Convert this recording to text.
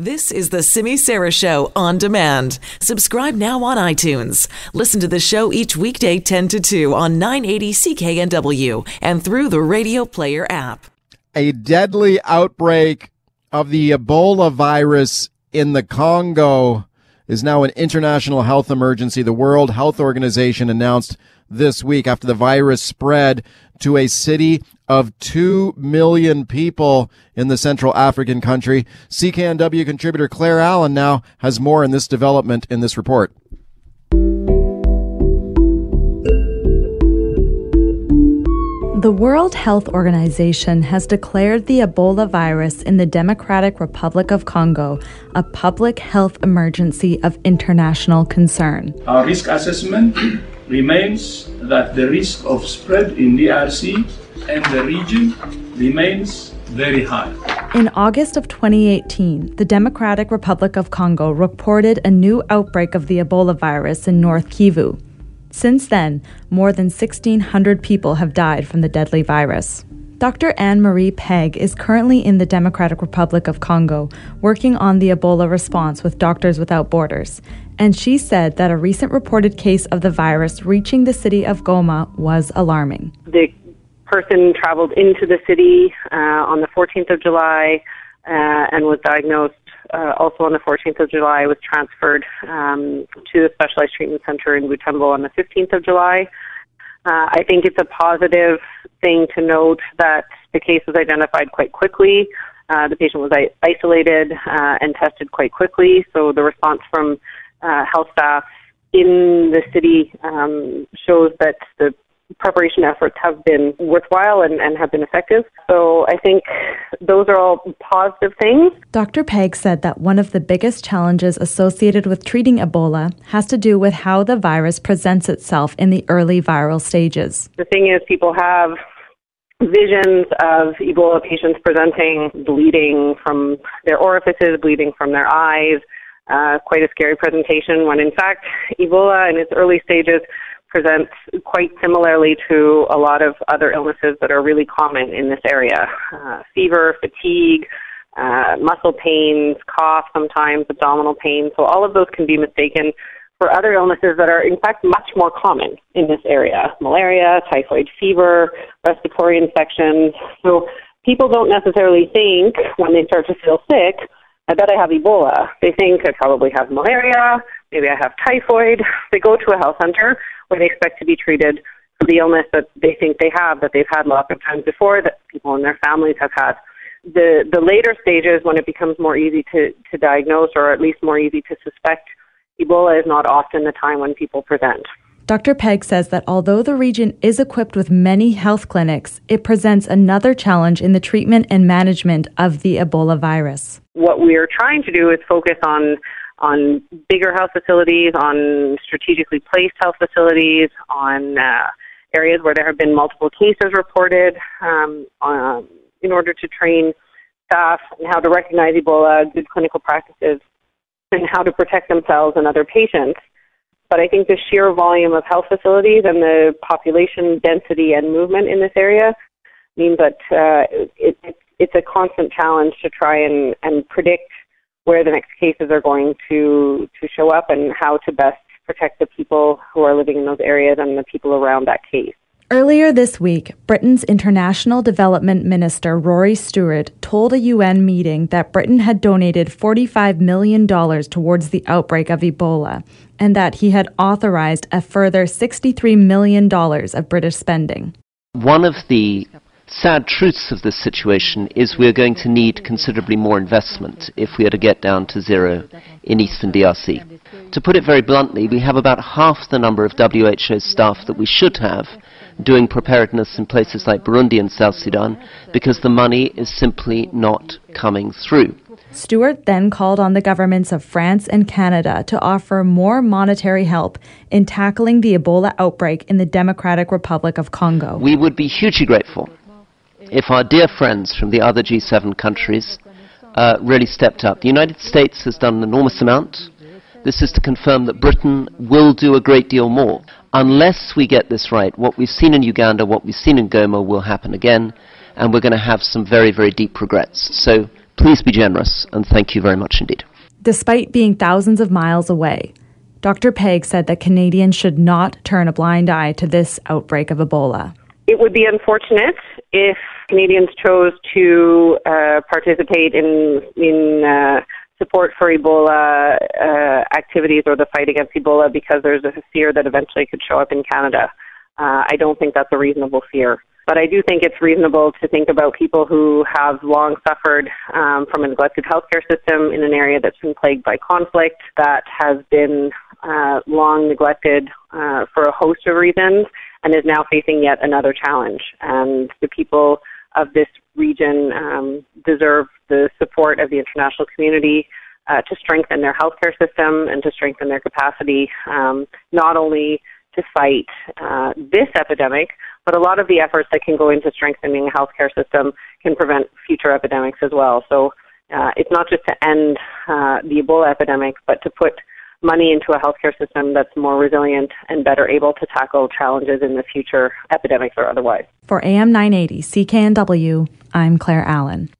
This is the Simi Sara Show on demand. Subscribe now on iTunes. Listen to the show each weekday 10 to 2 on 980 CKNW and through the Radio Player app. A deadly outbreak of the Ebola virus in the Congo is now an international health emergency. The World Health Organization announced this week after the virus spread to a city of 2 million people in the Central African country. CKNW contributor Claire Allen now has more in this development in this report. The World Health Organization has declared the Ebola virus in the Democratic Republic of Congo a public health emergency of international concern. Our risk assessment remains that the risk of spread in DRC and the region remains very high. In August of 2018, the Democratic Republic of Congo reported a new outbreak of the Ebola virus in North Kivu. Since then, more than 1,600 people have died from the deadly virus. Dr. Anne Marie Pegg is currently in the Democratic Republic of Congo working on the Ebola response with Doctors Without Borders, and she said that a recent reported case of the virus reaching the city of Goma was alarming. The person traveled into the city uh, on the 14th of July uh, and was diagnosed uh, also on the 14th of July, was transferred um, to the specialized treatment center in Butembo on the 15th of July. Uh, I think it's a positive thing to note that the case was identified quite quickly. Uh, the patient was isolated uh, and tested quite quickly, so the response from uh, health staff in the city um, shows that the preparation efforts have been worthwhile and, and, have been effective. So I think those are all positive things. Dr. Pegg said that one of the biggest challenges associated with treating Ebola has to do with how the virus presents itself in the early viral stages. The thing is, people have visions of Ebola patients presenting bleeding from their orifices, bleeding from their eyes. Uh, quite a scary presentation when in fact Ebola in its early stages presents quite similarly to a lot of other illnesses that are really common in this area. Uh, fever, fatigue, uh, muscle pains, cough sometimes, abdominal pain. So all of those can be mistaken for other illnesses that are in fact much more common in this area. Malaria, typhoid fever, respiratory infections. So people don't necessarily think when they start to feel sick, I bet I have Ebola. They think I probably have malaria, maybe I have typhoid. They go to a health center where they expect to be treated for the illness that they think they have, that they've had lots of times before, that people in their families have had. The, the later stages, when it becomes more easy to, to diagnose or at least more easy to suspect, Ebola is not often the time when people present. Dr. Pegg says that although the region is equipped with many health clinics, it presents another challenge in the treatment and management of the Ebola virus. What we're trying to do is focus on on bigger health facilities, on strategically placed health facilities, on uh, areas where there have been multiple cases reported, um, um, in order to train staff and how to recognize Ebola, good clinical practices, and how to protect themselves and other patients. But I think the sheer volume of health facilities and the population density and movement in this area means that uh, it, it, it's a constant challenge to try and, and predict where the next cases are going to to show up and how to best protect the people who are living in those areas and the people around that case. Earlier this week, Britain's International Development Minister Rory Stewart told a UN meeting that Britain had donated $45 million towards the outbreak of Ebola and that he had authorized a further $63 million of British spending. One of the sad truths of this situation is we're going to need considerably more investment if we are to get down to zero in eastern DRC. To put it very bluntly, we have about half the number of WHO staff that we should have doing preparedness in places like Burundi and South Sudan because the money is simply not coming through. Stewart then called on the governments of France and Canada to offer more monetary help in tackling the Ebola outbreak in the Democratic Republic of Congo. We would be hugely grateful if our dear friends from the other G7 countries uh, really stepped up. The United States has done an enormous amount. This is to confirm that Britain will do a great deal more. Unless we get this right, what we've seen in Uganda, what we've seen in Goma will happen again, and we're going to have some very, very deep regrets. So Please be generous, and thank you very much indeed. Despite being thousands of miles away, Dr. Pegg said that Canadians should not turn a blind eye to this outbreak of Ebola. It would be unfortunate if Canadians chose to uh, participate in in uh, support for Ebola uh, activities or the fight against Ebola because there's a fear that eventually could show up in Canada. Uh, I don't think that's a reasonable fear. But I do think it's reasonable to think about people who have long suffered um, from a neglected healthcare system in an area that's been plagued by conflict, that has been uh, long neglected uh, for a host of reasons, and is now facing yet another challenge. And the people of this region um, deserve the support of the international community uh, to strengthen their healthcare system and to strengthen their capacity, um, not only to fight uh, this epidemic, but a lot of the efforts that can go into strengthening the healthcare system can prevent future epidemics as well. So uh, it's not just to end uh, the Ebola epidemic, but to put money into a healthcare system that's more resilient and better able to tackle challenges in the future, epidemics or otherwise. For AM 980 CKNW, I'm Claire Allen.